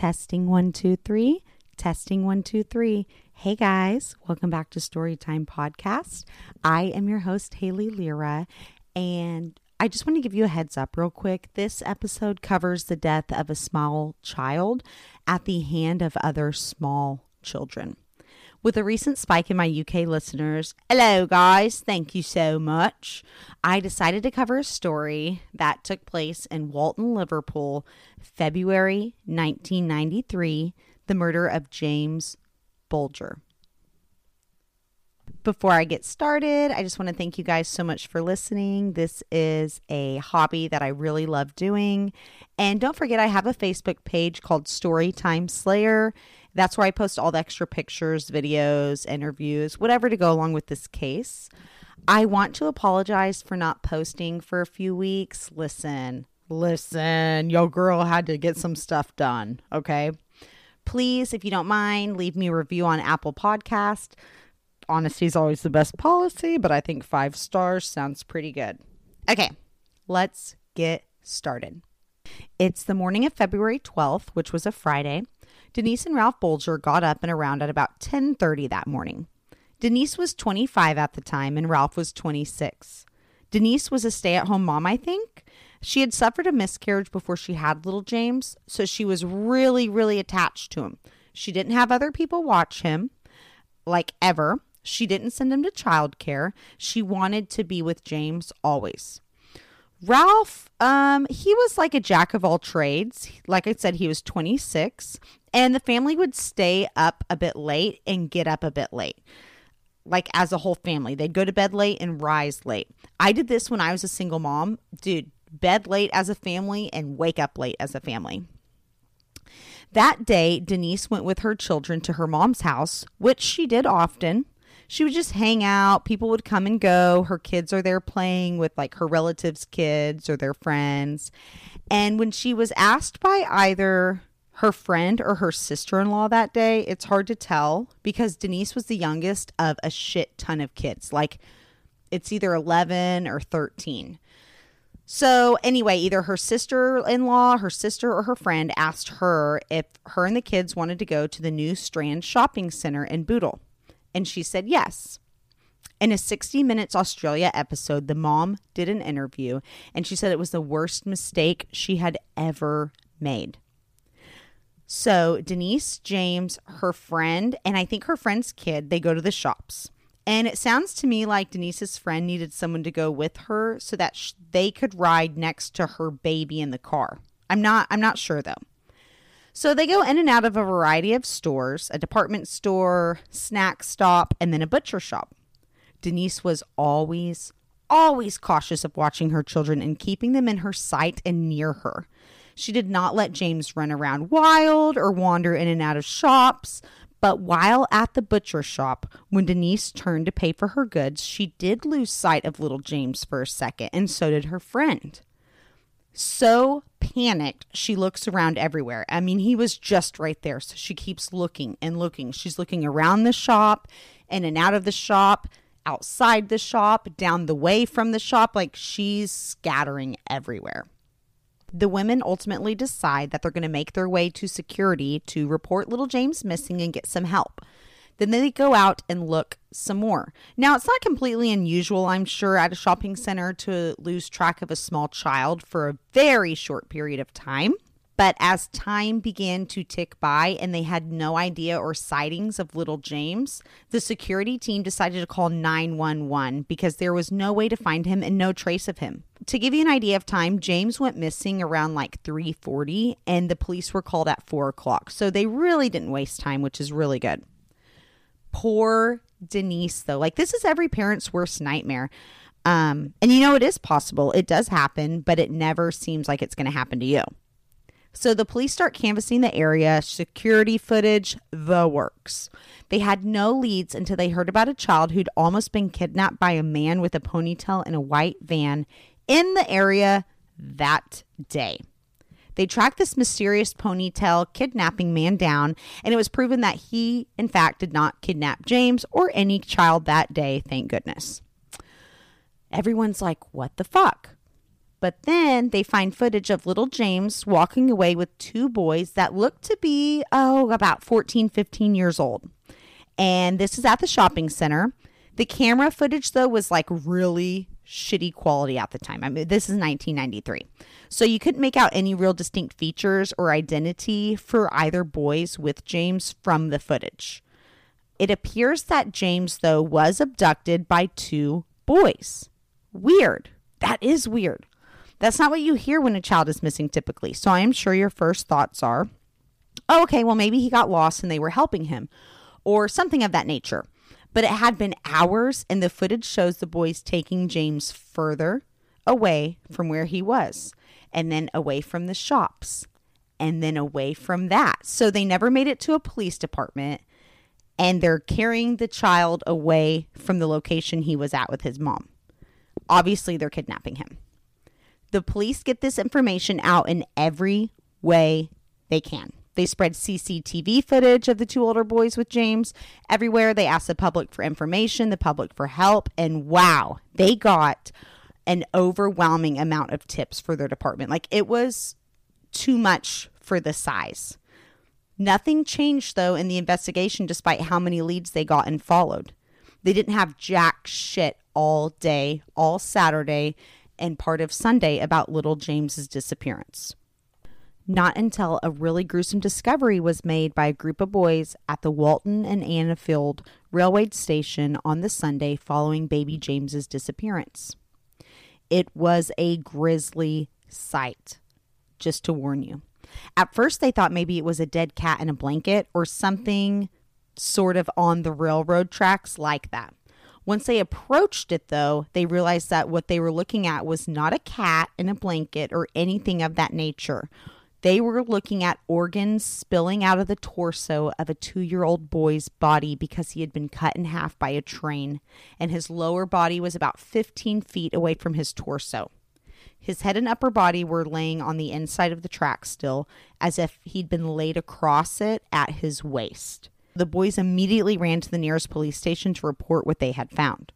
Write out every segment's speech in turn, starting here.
Testing one, two, three. Testing one, two, three. Hey guys, welcome back to Storytime Podcast. I am your host, Haley Lyra, and I just want to give you a heads up real quick. This episode covers the death of a small child at the hand of other small children. With a recent spike in my UK listeners, hello guys, thank you so much. I decided to cover a story that took place in Walton, Liverpool, February 1993 the murder of James Bulger. Before I get started, I just want to thank you guys so much for listening. This is a hobby that I really love doing. And don't forget, I have a Facebook page called Storytime Slayer. That's where I post all the extra pictures, videos, interviews, whatever to go along with this case. I want to apologize for not posting for a few weeks. Listen, listen, your girl had to get some stuff done, okay? Please, if you don't mind, leave me a review on Apple Podcast. Honesty is always the best policy, but I think five stars sounds pretty good. Okay, let's get started. It's the morning of February 12th, which was a Friday. Denise and Ralph Bulger got up and around at about 10:30 that morning. Denise was 25 at the time and Ralph was 26. Denise was a stay-at-home mom, I think. She had suffered a miscarriage before she had little James, so she was really really attached to him. She didn't have other people watch him like ever. She didn't send him to childcare. She wanted to be with James always. Ralph, um, he was like a jack of all trades. Like I said, he was 26, and the family would stay up a bit late and get up a bit late. Like as a whole family, they'd go to bed late and rise late. I did this when I was a single mom. Dude, bed late as a family and wake up late as a family. That day, Denise went with her children to her mom's house, which she did often she would just hang out. People would come and go. Her kids are there playing with like her relatives' kids or their friends. And when she was asked by either her friend or her sister in law that day, it's hard to tell because Denise was the youngest of a shit ton of kids. Like it's either 11 or 13. So, anyway, either her sister in law, her sister, or her friend asked her if her and the kids wanted to go to the new Strand shopping center in Bootle. And she said yes. In a 60 Minutes Australia episode, the mom did an interview and she said it was the worst mistake she had ever made. So, Denise, James, her friend, and I think her friend's kid, they go to the shops. And it sounds to me like Denise's friend needed someone to go with her so that sh- they could ride next to her baby in the car. I'm not I'm not sure though. So they go in and out of a variety of stores a department store, snack stop, and then a butcher shop. Denise was always, always cautious of watching her children and keeping them in her sight and near her. She did not let James run around wild or wander in and out of shops. But while at the butcher shop, when Denise turned to pay for her goods, she did lose sight of little James for a second, and so did her friend. So panicked, she looks around everywhere. I mean, he was just right there. So she keeps looking and looking. She's looking around the shop, in and out of the shop, outside the shop, down the way from the shop. Like she's scattering everywhere. The women ultimately decide that they're going to make their way to security to report little James missing and get some help. Then they go out and look some more. Now, it's not completely unusual, I'm sure, at a shopping center to lose track of a small child for a very short period of time. But as time began to tick by and they had no idea or sightings of little James, the security team decided to call 911 because there was no way to find him and no trace of him. To give you an idea of time, James went missing around like 3:40, and the police were called at four o'clock. So they really didn't waste time, which is really good. Poor Denise, though. Like, this is every parent's worst nightmare. Um, and you know, it is possible. It does happen, but it never seems like it's going to happen to you. So the police start canvassing the area, security footage, the works. They had no leads until they heard about a child who'd almost been kidnapped by a man with a ponytail in a white van in the area that day. They tracked this mysterious ponytail kidnapping man down, and it was proven that he, in fact, did not kidnap James or any child that day, thank goodness. Everyone's like, what the fuck? But then they find footage of little James walking away with two boys that look to be, oh, about 14, 15 years old. And this is at the shopping center. The camera footage, though, was like really shitty quality at the time. I mean, this is 1993. So you couldn't make out any real distinct features or identity for either boys with James from the footage. It appears that James, though, was abducted by two boys. Weird. That is weird. That's not what you hear when a child is missing typically. So I am sure your first thoughts are, oh, okay, well, maybe he got lost and they were helping him, or something of that nature. But it had been hours, and the footage shows the boys taking James further away from where he was, and then away from the shops, and then away from that. So they never made it to a police department, and they're carrying the child away from the location he was at with his mom. Obviously, they're kidnapping him. The police get this information out in every way they can. They spread CCTV footage of the two older boys with James everywhere. They asked the public for information, the public for help, and wow, they got an overwhelming amount of tips for their department. Like it was too much for the size. Nothing changed though in the investigation despite how many leads they got and followed. They didn't have jack shit all day, all Saturday, and part of Sunday about little James's disappearance. Not until a really gruesome discovery was made by a group of boys at the Walton and Anfield railway station on the Sunday following baby James's disappearance. It was a grisly sight, just to warn you. At first, they thought maybe it was a dead cat in a blanket or something sort of on the railroad tracks like that. Once they approached it, though, they realized that what they were looking at was not a cat in a blanket or anything of that nature. They were looking at organs spilling out of the torso of a two year old boy's body because he had been cut in half by a train, and his lower body was about 15 feet away from his torso. His head and upper body were laying on the inside of the track still, as if he'd been laid across it at his waist. The boys immediately ran to the nearest police station to report what they had found.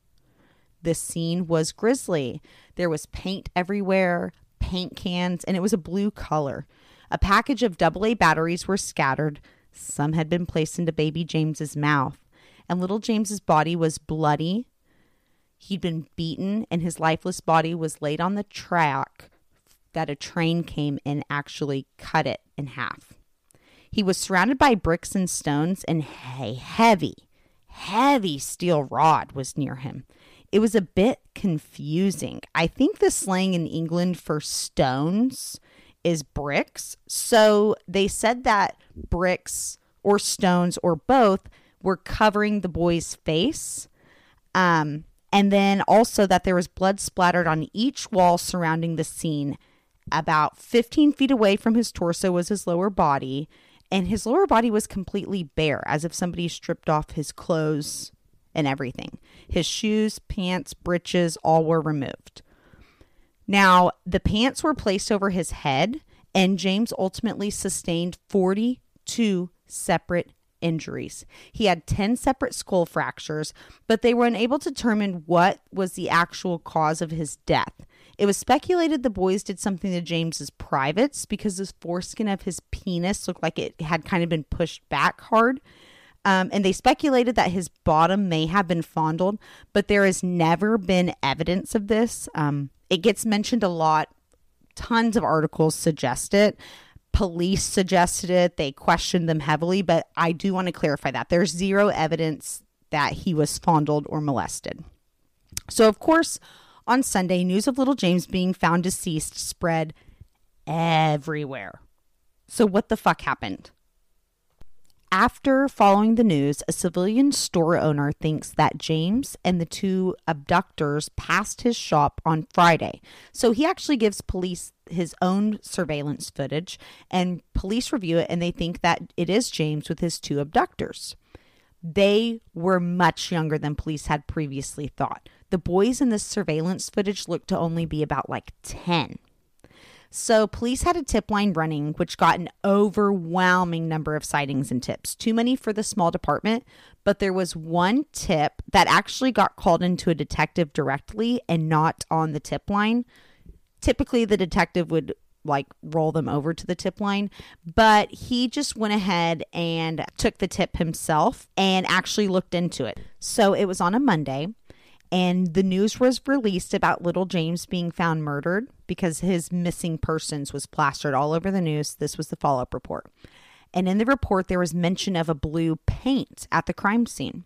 The scene was grisly. There was paint everywhere, paint cans, and it was a blue color. A package of AA batteries were scattered. Some had been placed into baby James's mouth, and little James's body was bloody. He'd been beaten, and his lifeless body was laid on the track that a train came and actually cut it in half. He was surrounded by bricks and stones, and a heavy, heavy steel rod was near him. It was a bit confusing. I think the slang in England for stones is bricks. So they said that bricks or stones or both were covering the boy's face. Um, and then also that there was blood splattered on each wall surrounding the scene. About 15 feet away from his torso was his lower body, and his lower body was completely bare, as if somebody stripped off his clothes and everything. His shoes, pants, breeches, all were removed. Now, the pants were placed over his head, and James ultimately sustained 42 separate injuries. He had 10 separate skull fractures, but they were unable to determine what was the actual cause of his death. It was speculated the boys did something to James's privates because the foreskin of his penis looked like it had kind of been pushed back hard. Um, and they speculated that his bottom may have been fondled, but there has never been evidence of this. Um, it gets mentioned a lot. Tons of articles suggest it. Police suggested it. They questioned them heavily, but I do want to clarify that there's zero evidence that he was fondled or molested. So, of course, on Sunday, news of little James being found deceased spread everywhere. So, what the fuck happened? After following the news, a civilian store owner thinks that James and the two abductors passed his shop on Friday. So he actually gives police his own surveillance footage, and police review it and they think that it is James with his two abductors. They were much younger than police had previously thought. The boys in this surveillance footage looked to only be about like 10. So, police had a tip line running, which got an overwhelming number of sightings and tips. Too many for the small department, but there was one tip that actually got called into a detective directly and not on the tip line. typically the detective would like roll them over to the tip line, but he just went ahead and took the tip himself and actually looked into it. So it was on a Monday and the news was released about little James being found murdered because his missing persons was plastered all over the news. This was the follow up report. And in the report, there was mention of a blue paint at the crime scene.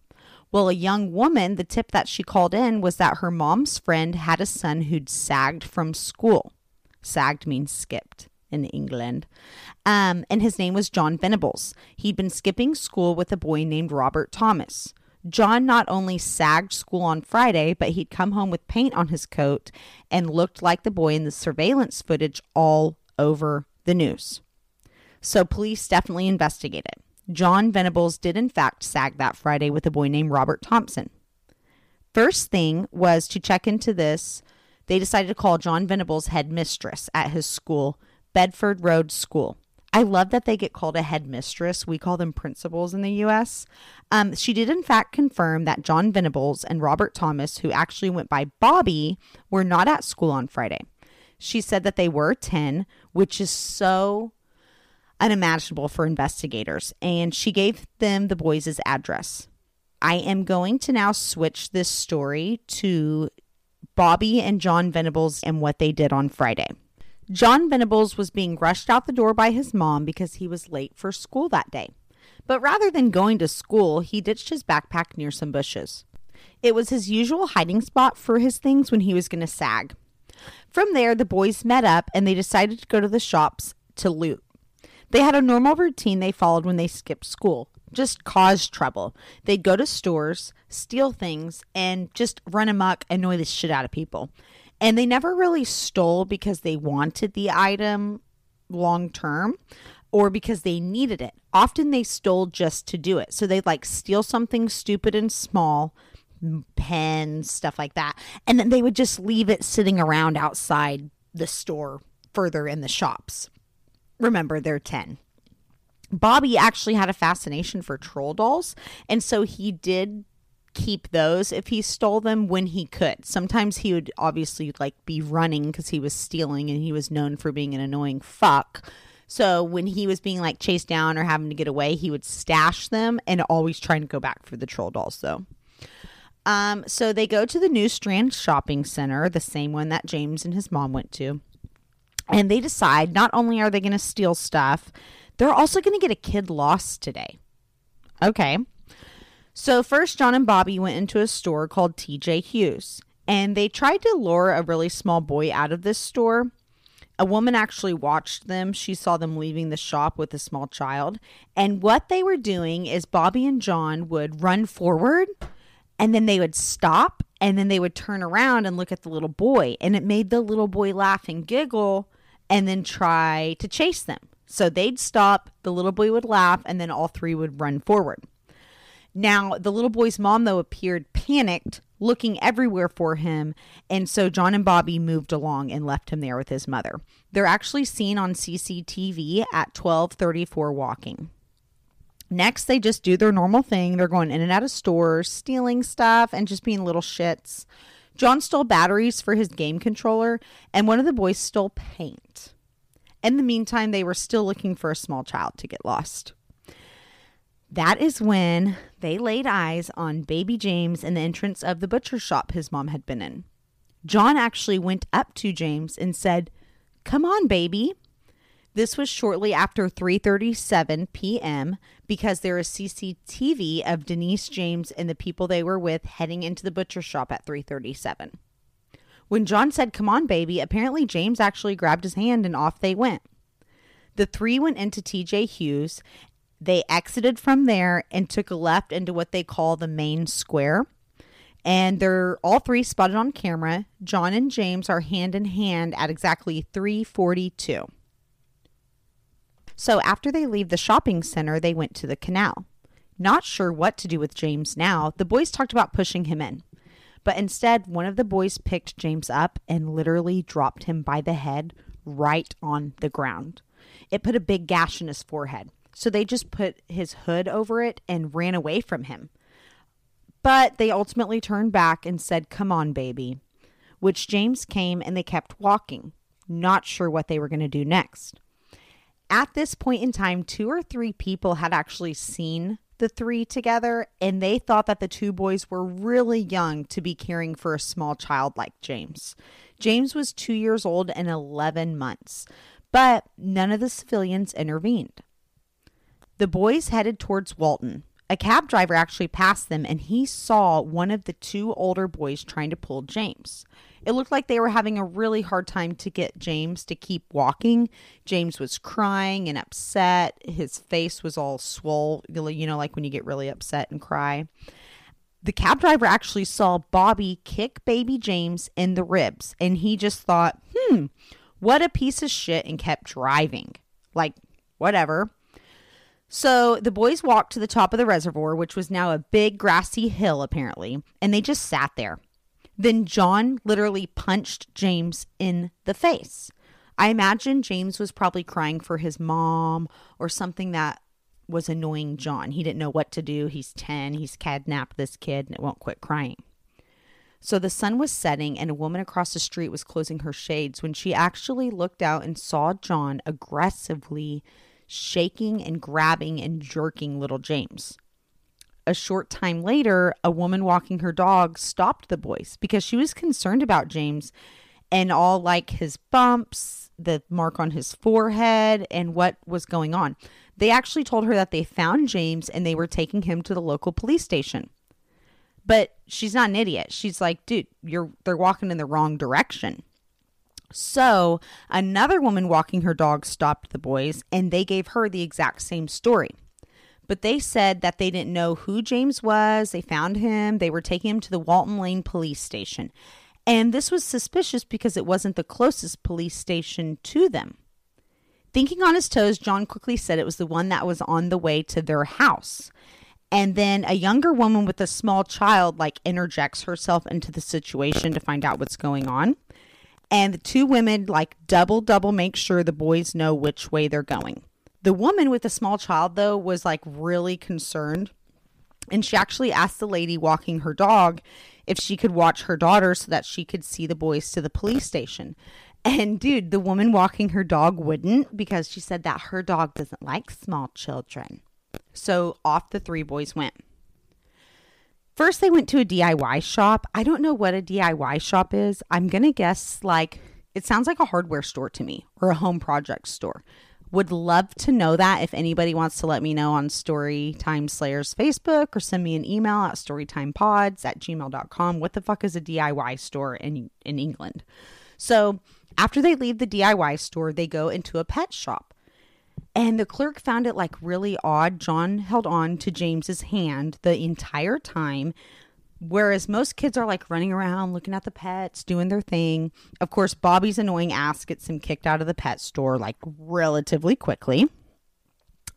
Well, a young woman, the tip that she called in was that her mom's friend had a son who'd sagged from school. Sagged means skipped in England. Um, and his name was John Venables. He'd been skipping school with a boy named Robert Thomas. John not only sagged school on Friday, but he'd come home with paint on his coat and looked like the boy in the surveillance footage all over the news. So police definitely investigated. John Venables did, in fact, sag that Friday with a boy named Robert Thompson. First thing was to check into this. They decided to call John Venables' headmistress at his school, Bedford Road School. I love that they get called a headmistress. We call them principals in the U.S. Um, she did, in fact, confirm that John Venables and Robert Thomas, who actually went by Bobby, were not at school on Friday. She said that they were 10, which is so unimaginable for investigators, and she gave them the boys' address. I am going to now switch this story to Bobby and John Venables and what they did on Friday. John Venables was being rushed out the door by his mom because he was late for school that day. But rather than going to school, he ditched his backpack near some bushes. It was his usual hiding spot for his things when he was going to sag. From there, the boys met up and they decided to go to the shops to loot. They had a normal routine they followed when they skipped school, just cause trouble. They'd go to stores, steal things, and just run amok, annoy the shit out of people. And they never really stole because they wanted the item long term or because they needed it. Often they stole just to do it. So they'd like steal something stupid and small, pens, stuff like that. And then they would just leave it sitting around outside the store further in the shops. Remember, they're 10. Bobby actually had a fascination for troll dolls, and so he did keep those if he stole them when he could. Sometimes he would obviously like be running because he was stealing and he was known for being an annoying fuck. So when he was being like chased down or having to get away, he would stash them and always trying to go back for the troll dolls though. Um, so they go to the New Strand Shopping Center, the same one that James and his mom went to. And they decide not only are they going to steal stuff, they're also going to get a kid lost today. Okay. So, first, John and Bobby went into a store called TJ Hughes, and they tried to lure a really small boy out of this store. A woman actually watched them. She saw them leaving the shop with a small child. And what they were doing is Bobby and John would run forward and then they would stop and then they would turn around and look at the little boy. And it made the little boy laugh and giggle and then try to chase them. So they'd stop, the little boy would laugh, and then all three would run forward. Now, the little boy's mom, though, appeared panicked, looking everywhere for him, and so John and Bobby moved along and left him there with his mother. They're actually seen on CCTV at 1234 walking. Next, they just do their normal thing. They're going in and out of stores, stealing stuff, and just being little shits. John stole batteries for his game controller, and one of the boys stole paint. In the meantime, they were still looking for a small child to get lost. That is when they laid eyes on baby James in the entrance of the butcher shop his mom had been in. John actually went up to James and said, Come on, baby. This was shortly after 3:37 p.m. because there is CCTV of Denise James and the people they were with heading into the butcher shop at 3:37. When John said, "Come on, baby," apparently James actually grabbed his hand and off they went. The three went into TJ Hughes. They exited from there and took a left into what they call the main square. And they're all three spotted on camera. John and James are hand in hand at exactly 342. So after they leave the shopping center, they went to the canal. Not sure what to do with James now, the boys talked about pushing him in. But instead, one of the boys picked James up and literally dropped him by the head right on the ground. It put a big gash in his forehead. So they just put his hood over it and ran away from him. But they ultimately turned back and said, Come on, baby. Which James came and they kept walking. not sure what they were going to do next. At this point in time, two or three people had actually seen the three together, and they thought that the two boys were really young to be caring for a small child like James. James was two years old and 11 months, but none of the civilians intervened. The boys headed towards Walton. A cab driver actually passed them and he saw one of the two older boys trying to pull James. It looked like they were having a really hard time to get James to keep walking. James was crying and upset. His face was all swole, you know, like when you get really upset and cry. The cab driver actually saw Bobby kick baby James in the ribs and he just thought, hmm, what a piece of shit, and kept driving. Like, whatever. So the boys walked to the top of the reservoir, which was now a big grassy hill, apparently, and they just sat there. Then John literally punched James in the face. I imagine James was probably crying for his mom or something that was annoying John. He didn't know what to do. He's 10, he's kidnapped this kid, and it won't quit crying. So the sun was setting, and a woman across the street was closing her shades when she actually looked out and saw John aggressively shaking and grabbing and jerking little James. A short time later, a woman walking her dog stopped the boys because she was concerned about James and all like his bumps, the mark on his forehead, and what was going on. They actually told her that they found James and they were taking him to the local police station. But she's not an idiot. She's like, dude, you're they're walking in the wrong direction. So another woman walking her dog stopped the boys and they gave her the exact same story. But they said that they didn't know who James was. They found him. They were taking him to the Walton Lane police station. And this was suspicious because it wasn't the closest police station to them. Thinking on his toes, John quickly said it was the one that was on the way to their house. And then a younger woman with a small child like interjects herself into the situation to find out what's going on and the two women like double double make sure the boys know which way they're going. The woman with the small child though was like really concerned and she actually asked the lady walking her dog if she could watch her daughter so that she could see the boys to the police station. And dude, the woman walking her dog wouldn't because she said that her dog doesn't like small children. So off the three boys went. First, they went to a DIY shop. I don't know what a DIY shop is. I'm going to guess like it sounds like a hardware store to me or a home project store. Would love to know that if anybody wants to let me know on Storytime Slayers Facebook or send me an email at storytimepods at gmail.com. What the fuck is a DIY store in, in England? So after they leave the DIY store, they go into a pet shop. And the clerk found it like really odd. John held on to James's hand the entire time. Whereas most kids are like running around looking at the pets, doing their thing. Of course, Bobby's annoying ass gets him kicked out of the pet store like relatively quickly.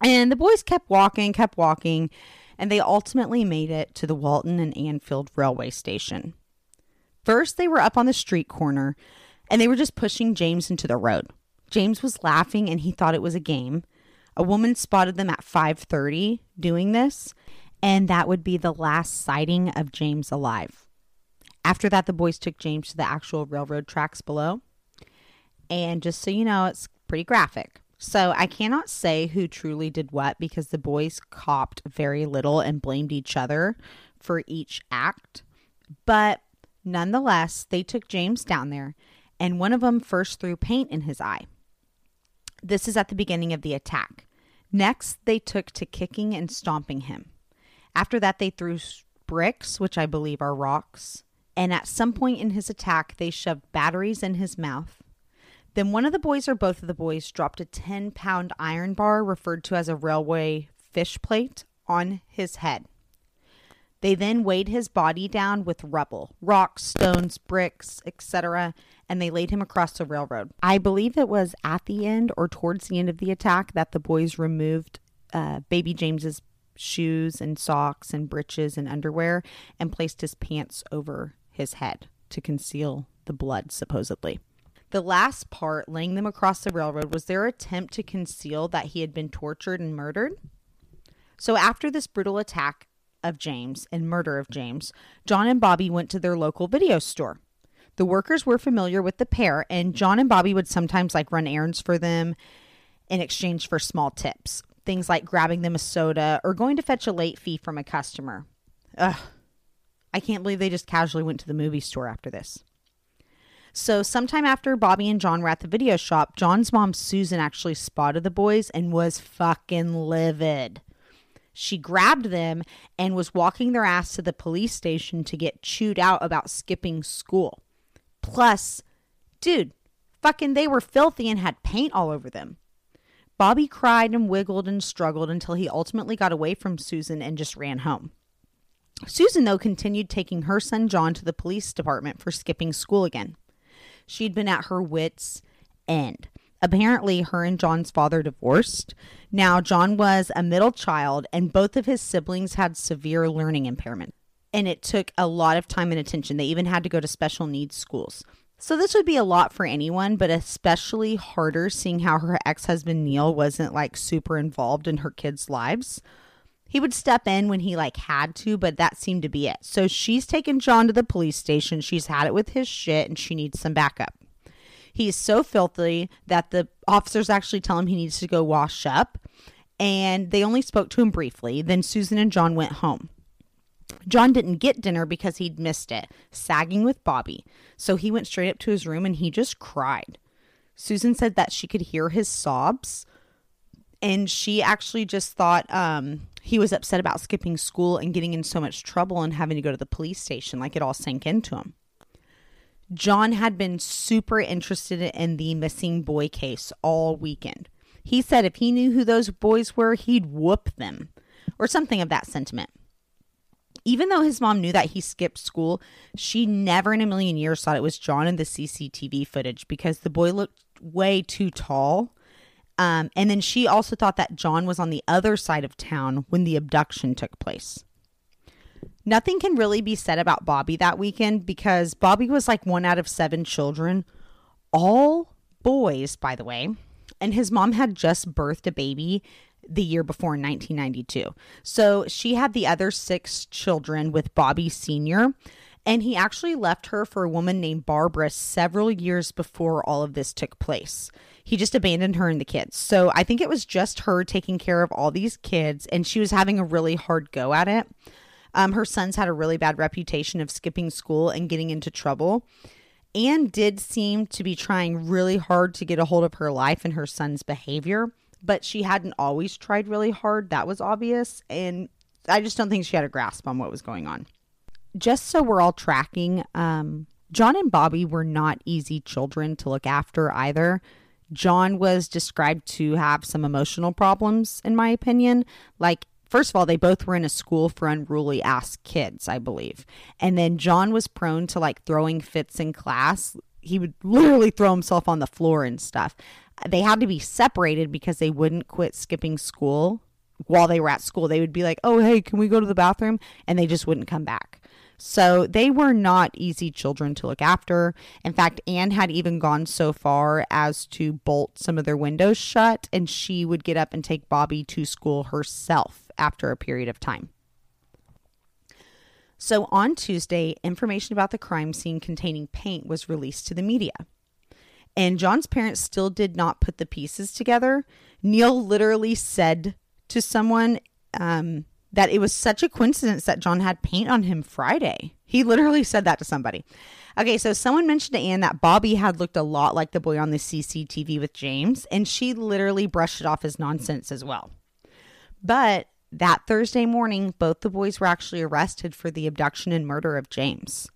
And the boys kept walking, kept walking, and they ultimately made it to the Walton and Anfield railway station. First, they were up on the street corner and they were just pushing James into the road. James was laughing and he thought it was a game. A woman spotted them at 5:30 doing this, and that would be the last sighting of James alive. After that the boys took James to the actual railroad tracks below. And just so you know, it's pretty graphic. So I cannot say who truly did what because the boys copped very little and blamed each other for each act. But nonetheless, they took James down there, and one of them first threw paint in his eye. This is at the beginning of the attack. Next, they took to kicking and stomping him. After that, they threw bricks, which I believe are rocks. And at some point in his attack, they shoved batteries in his mouth. Then one of the boys, or both of the boys, dropped a 10 pound iron bar, referred to as a railway fish plate, on his head. They then weighed his body down with rubble, rocks, stones, bricks, etc., and they laid him across the railroad. I believe it was at the end or towards the end of the attack that the boys removed uh, baby James's shoes and socks and breeches and underwear and placed his pants over his head to conceal the blood, supposedly. The last part, laying them across the railroad, was their attempt to conceal that he had been tortured and murdered. So, after this brutal attack, of James and murder of James, John and Bobby went to their local video store. The workers were familiar with the pair, and John and Bobby would sometimes like run errands for them in exchange for small tips. Things like grabbing them a soda or going to fetch a late fee from a customer. Ugh. I can't believe they just casually went to the movie store after this. So, sometime after Bobby and John were at the video shop, John's mom, Susan, actually spotted the boys and was fucking livid. She grabbed them and was walking their ass to the police station to get chewed out about skipping school. Plus, dude, fucking they were filthy and had paint all over them. Bobby cried and wiggled and struggled until he ultimately got away from Susan and just ran home. Susan, though, continued taking her son John to the police department for skipping school again. She'd been at her wits' end. Apparently, her and John's father divorced. Now, John was a middle child, and both of his siblings had severe learning impairment. And it took a lot of time and attention. They even had to go to special needs schools. So, this would be a lot for anyone, but especially harder seeing how her ex husband Neil wasn't like super involved in her kids' lives. He would step in when he like had to, but that seemed to be it. So she's taken John to the police station. She's had it with his shit and she needs some backup. He's so filthy that the officers actually tell him he needs to go wash up. And they only spoke to him briefly. Then Susan and John went home. John didn't get dinner because he'd missed it, sagging with Bobby. So he went straight up to his room and he just cried. Susan said that she could hear his sobs and she actually just thought um, he was upset about skipping school and getting in so much trouble and having to go to the police station. Like it all sank into him. John had been super interested in the missing boy case all weekend. He said if he knew who those boys were, he'd whoop them, or something of that sentiment. Even though his mom knew that he skipped school, she never in a million years thought it was John in the CCTV footage because the boy looked way too tall um, and then she also thought that John was on the other side of town when the abduction took place. Nothing can really be said about Bobby that weekend because Bobby was like one out of seven children, all boys, by the way. And his mom had just birthed a baby the year before in 1992. So she had the other six children with Bobby Sr. And he actually left her for a woman named Barbara several years before all of this took place. He just abandoned her and the kids. So I think it was just her taking care of all these kids, and she was having a really hard go at it. Um, her sons had a really bad reputation of skipping school and getting into trouble. Anne did seem to be trying really hard to get a hold of her life and her son's behavior, but she hadn't always tried really hard. That was obvious. And I just don't think she had a grasp on what was going on just so we're all tracking, um, John and Bobby were not easy children to look after either. John was described to have some emotional problems, in my opinion. Like, first of all, they both were in a school for unruly ass kids, I believe. And then John was prone to like throwing fits in class. He would literally throw himself on the floor and stuff. They had to be separated because they wouldn't quit skipping school while they were at school. They would be like, oh, hey, can we go to the bathroom? And they just wouldn't come back. So they were not easy children to look after. In fact, Anne had even gone so far as to bolt some of their windows shut, and she would get up and take Bobby to school herself after a period of time. So on Tuesday, information about the crime scene containing paint was released to the media. And John's parents still did not put the pieces together. Neil literally said to someone, um, that it was such a coincidence that John had paint on him Friday. He literally said that to somebody. Okay, so someone mentioned to Anne that Bobby had looked a lot like the boy on the CCTV with James, and she literally brushed it off as nonsense as well. But that Thursday morning, both the boys were actually arrested for the abduction and murder of James.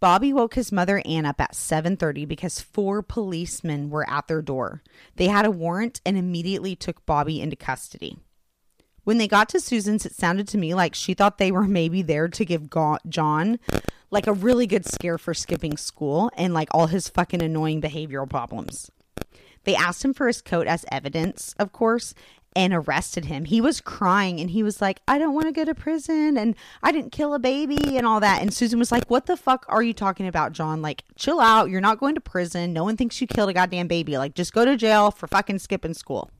Bobby woke his mother Ann up at 7:30 because four policemen were at their door. They had a warrant and immediately took Bobby into custody. When they got to Susan's, it sounded to me like she thought they were maybe there to give John like a really good scare for skipping school and like all his fucking annoying behavioral problems. They asked him for his coat as evidence, of course, and arrested him. He was crying and he was like, I don't want to go to prison and I didn't kill a baby and all that. And Susan was like, What the fuck are you talking about, John? Like, chill out. You're not going to prison. No one thinks you killed a goddamn baby. Like, just go to jail for fucking skipping school.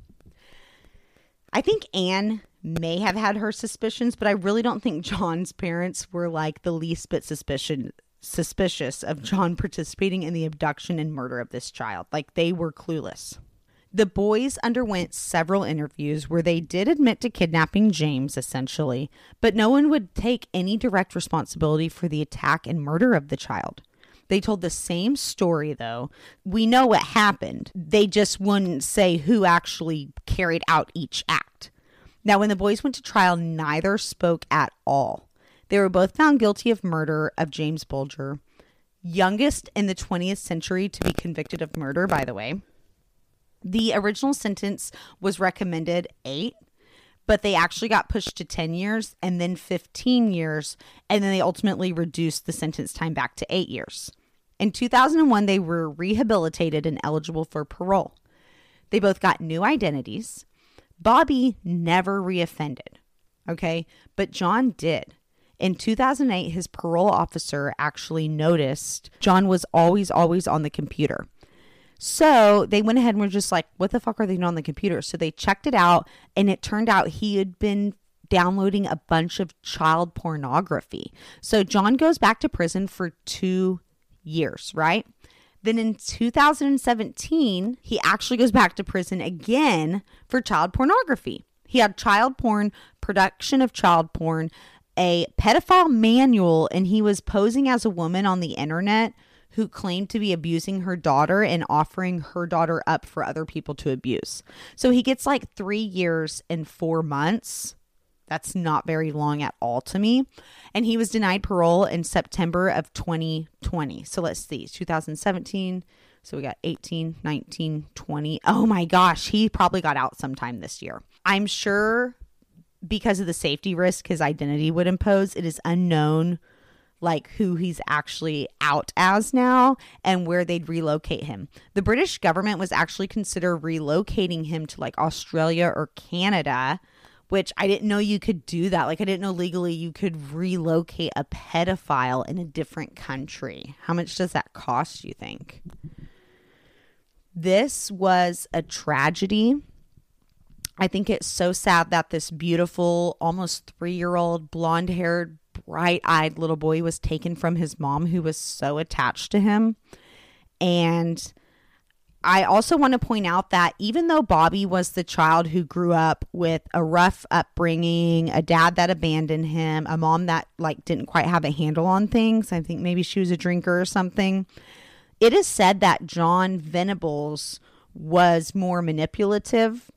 I think Anne may have had her suspicions, but I really don't think John's parents were like the least bit suspicion suspicious of John participating in the abduction and murder of this child. Like they were clueless. The boys underwent several interviews where they did admit to kidnapping James, essentially, but no one would take any direct responsibility for the attack and murder of the child. They told the same story, though. We know what happened. They just wouldn't say who actually carried out each act. Now, when the boys went to trial, neither spoke at all. They were both found guilty of murder of James Bulger, youngest in the 20th century to be convicted of murder, by the way. The original sentence was recommended eight, but they actually got pushed to 10 years and then 15 years, and then they ultimately reduced the sentence time back to eight years. In 2001, they were rehabilitated and eligible for parole. They both got new identities. Bobby never reoffended, okay, but John did. In 2008, his parole officer actually noticed John was always, always on the computer. So they went ahead and were just like, what the fuck are they doing on the computer? So they checked it out, and it turned out he had been downloading a bunch of child pornography. So John goes back to prison for two years, right? Then in 2017, he actually goes back to prison again for child pornography. He had child porn, production of child porn, a pedophile manual, and he was posing as a woman on the internet who claimed to be abusing her daughter and offering her daughter up for other people to abuse. So he gets like three years and four months. That's not very long at all to me. And he was denied parole in September of 2020. So let's see, 2017. So we got 18, 19, 20. Oh my gosh, he probably got out sometime this year. I'm sure because of the safety risk his identity would impose, it is unknown like who he's actually out as now and where they'd relocate him. The British government was actually consider relocating him to like Australia or Canada, which I didn't know you could do that. Like I didn't know legally you could relocate a pedophile in a different country. How much does that cost, you think? This was a tragedy. I think it's so sad that this beautiful, almost three year old, blonde haired bright eyed little boy was taken from his mom, who was so attached to him. And I also want to point out that even though Bobby was the child who grew up with a rough upbringing, a dad that abandoned him, a mom that like didn't quite have a handle on things, I think maybe she was a drinker or something. It is said that John Venables was more manipulative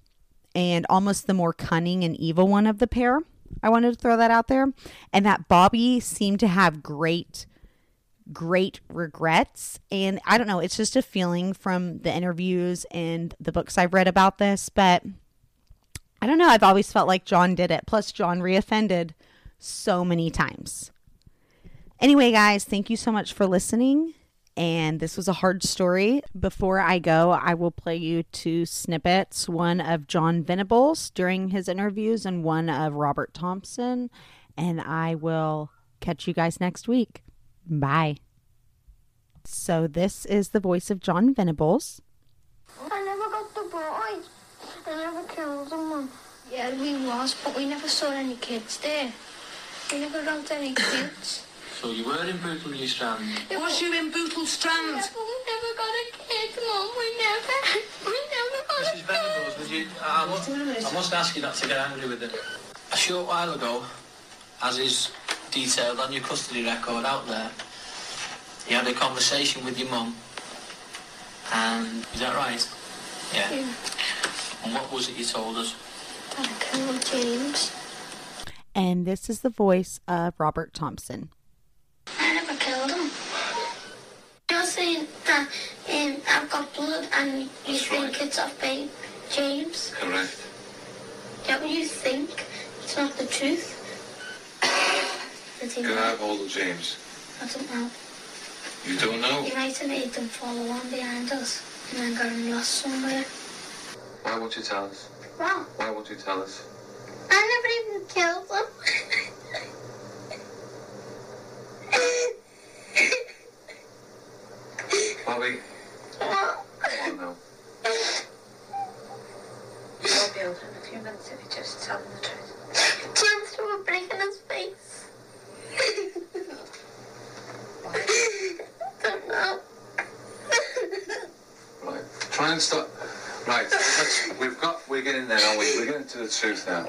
and almost the more cunning and evil one of the pair. I wanted to throw that out there. And that Bobby seemed to have great, great regrets. And I don't know, it's just a feeling from the interviews and the books I've read about this. But I don't know, I've always felt like John did it. Plus, John reoffended so many times. Anyway, guys, thank you so much for listening and this was a hard story. Before I go, I will play you two snippets one of John Venables during his interviews and one of Robert Thompson. And I will catch you guys next week. Bye. So, this is the voice of John Venables. I never got the boy. I never killed him. Yeah, we was, but we never saw any kids there. We never got any kids. So you were in Bootle Strand? Was you in Bootle Strand? Yeah, but we never got a kid, Mum. We never, we never got Mrs. a kid. Venables, would you... I must, I must ask you not to get angry with it. A short while ago, as is detailed on your custody record out there, you had a conversation with your mum. And... Is that right? Yeah. Yeah, And what was it you told us? that James. And this is the voice of Robert Thompson. I never killed him. Saying that um, I've got blood and you think right. it's off by James. Correct. Yeah, but you think it's not the truth. Can I have hold of James? I don't know. You don't know? You might have made them follow on behind us and then got him lost somewhere. Why won't you tell us? Well, Why won't you tell us? I never even killed him. Bobby, well, come on now. You'll be over in a few minutes if you just tell them the truth. James threw a brick in his face. getting there, aren't we? We're getting to the truth now.